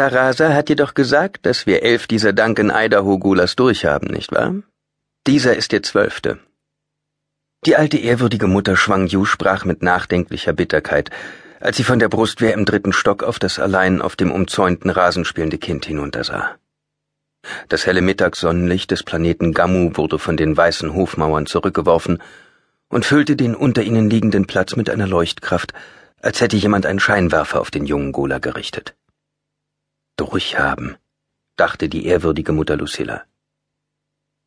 Tarasa hat dir doch gesagt, dass wir elf dieser Duncan Idaho Gulas durchhaben, nicht wahr? Dieser ist der zwölfte. Die alte ehrwürdige Mutter Schwang Yu sprach mit nachdenklicher Bitterkeit, als sie von der Brustwehr im dritten Stock auf das allein auf dem umzäunten Rasen spielende Kind hinuntersah. Das helle Mittagssonnenlicht des Planeten Gammu wurde von den weißen Hofmauern zurückgeworfen und füllte den unter ihnen liegenden Platz mit einer Leuchtkraft, als hätte jemand einen Scheinwerfer auf den jungen Gola gerichtet. Durchhaben, dachte die ehrwürdige Mutter Lucilla.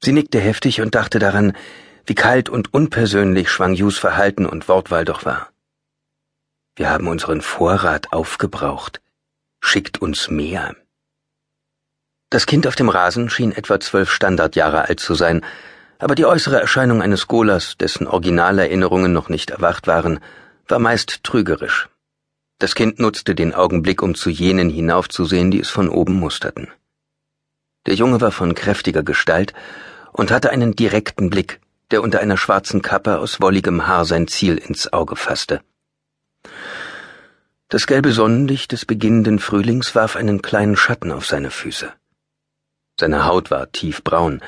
Sie nickte heftig und dachte daran, wie kalt und unpersönlich Schwang Yus Verhalten und Wortwahl doch war. Wir haben unseren Vorrat aufgebraucht. Schickt uns mehr. Das Kind auf dem Rasen schien etwa zwölf Standardjahre alt zu sein, aber die äußere Erscheinung eines Golas, dessen Originalerinnerungen noch nicht erwacht waren, war meist trügerisch. Das Kind nutzte den Augenblick, um zu jenen hinaufzusehen, die es von oben musterten. Der Junge war von kräftiger Gestalt und hatte einen direkten Blick, der unter einer schwarzen Kappe aus wolligem Haar sein Ziel ins Auge fasste. Das gelbe Sonnenlicht des beginnenden Frühlings warf einen kleinen Schatten auf seine Füße. Seine Haut war tiefbraun,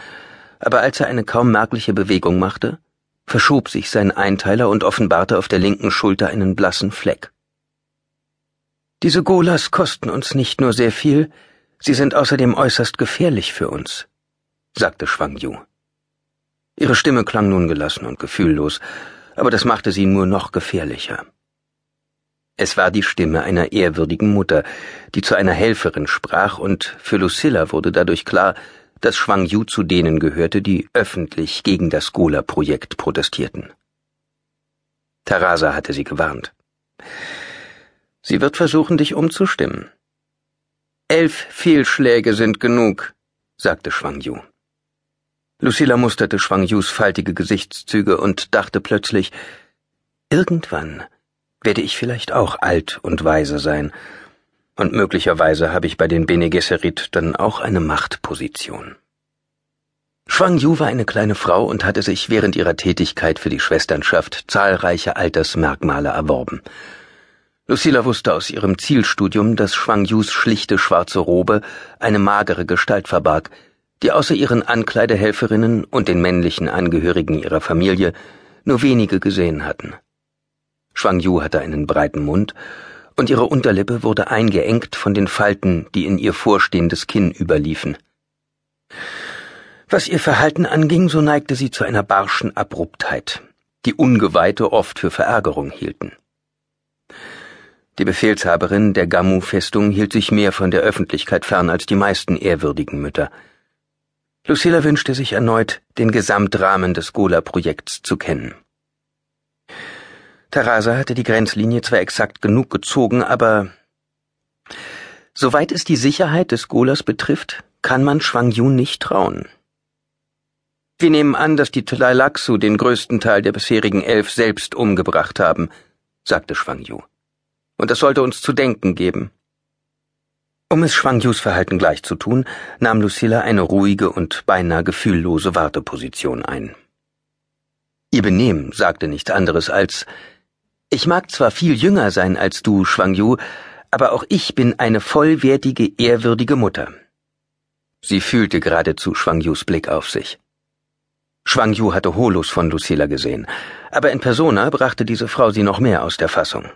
aber als er eine kaum merkliche Bewegung machte, verschob sich sein Einteiler und offenbarte auf der linken Schulter einen blassen Fleck. Diese Golas kosten uns nicht nur sehr viel, sie sind außerdem äußerst gefährlich für uns, sagte Schwang Yu. Ihre Stimme klang nun gelassen und gefühllos, aber das machte sie nur noch gefährlicher. Es war die Stimme einer ehrwürdigen Mutter, die zu einer Helferin sprach, und für Lucilla wurde dadurch klar, dass Schwang Yu zu denen gehörte, die öffentlich gegen das Gola-Projekt protestierten. Tarasa hatte sie gewarnt. Sie wird versuchen, dich umzustimmen. Elf Fehlschläge sind genug, sagte Schwang Yu. Lucilla musterte Schwang Yus faltige Gesichtszüge und dachte plötzlich, irgendwann werde ich vielleicht auch alt und weise sein, und möglicherweise habe ich bei den Bene Gesserit dann auch eine Machtposition. Schwang Yu war eine kleine Frau und hatte sich während ihrer Tätigkeit für die Schwesternschaft zahlreiche Altersmerkmale erworben. Lucilla wusste aus ihrem Zielstudium, dass Schwang Yus schlichte schwarze Robe eine magere Gestalt verbarg, die außer ihren Ankleidehelferinnen und den männlichen Angehörigen ihrer Familie nur wenige gesehen hatten. Schwang Yu hatte einen breiten Mund, und ihre Unterlippe wurde eingeengt von den Falten, die in ihr vorstehendes Kinn überliefen. Was ihr Verhalten anging, so neigte sie zu einer barschen Abruptheit, die Ungeweihte oft für Verärgerung hielten. Die Befehlshaberin der Gammu-Festung hielt sich mehr von der Öffentlichkeit fern als die meisten ehrwürdigen Mütter. Lucilla wünschte sich erneut, den Gesamtrahmen des Gola-Projekts zu kennen. Teresa hatte die Grenzlinie zwar exakt genug gezogen, aber soweit es die Sicherheit des Golas betrifft, kann man Schwang Yu nicht trauen. Wir nehmen an, dass die Tlailaksu den größten Teil der bisherigen elf selbst umgebracht haben, sagte Schwang Yu. Und das sollte uns zu denken geben. Um es Schwangjus Verhalten gleich zu tun, nahm Lucilla eine ruhige und beinahe gefühllose Warteposition ein. Ihr Benehmen sagte nichts anderes als Ich mag zwar viel jünger sein als du, Schwangju, aber auch ich bin eine vollwertige, ehrwürdige Mutter. Sie fühlte geradezu Schwangjus Blick auf sich. Schwangju hatte Holus von Lucilla gesehen, aber in Persona brachte diese Frau sie noch mehr aus der Fassung.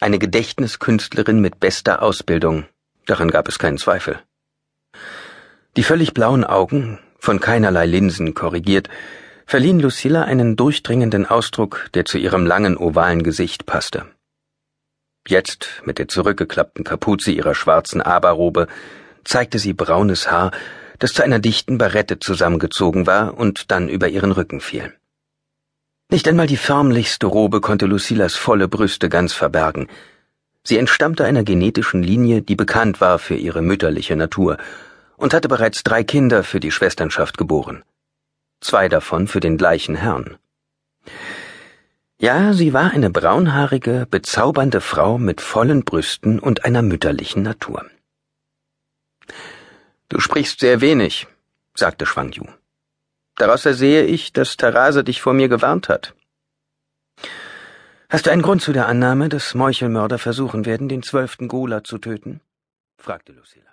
Eine Gedächtniskünstlerin mit bester Ausbildung, Daran gab es keinen Zweifel. Die völlig blauen Augen, von keinerlei Linsen korrigiert, verliehen Lucilla einen durchdringenden Ausdruck, der zu ihrem langen ovalen Gesicht passte. Jetzt, mit der zurückgeklappten Kapuze ihrer schwarzen Aberrobe, zeigte sie braunes Haar, das zu einer dichten Barette zusammengezogen war und dann über ihren Rücken fiel. Nicht einmal die förmlichste Robe konnte Lucillas volle Brüste ganz verbergen, Sie entstammte einer genetischen Linie, die bekannt war für ihre mütterliche Natur, und hatte bereits drei Kinder für die Schwesternschaft geboren. Zwei davon für den gleichen Herrn. Ja, sie war eine braunhaarige, bezaubernde Frau mit vollen Brüsten und einer mütterlichen Natur. Du sprichst sehr wenig, sagte Schwangju. Daraus ersehe ich, dass Tarase dich vor mir gewarnt hat. Hast du einen Grund zu der Annahme, dass Meuchelmörder versuchen werden, den zwölften Gola zu töten? fragte Lucilla.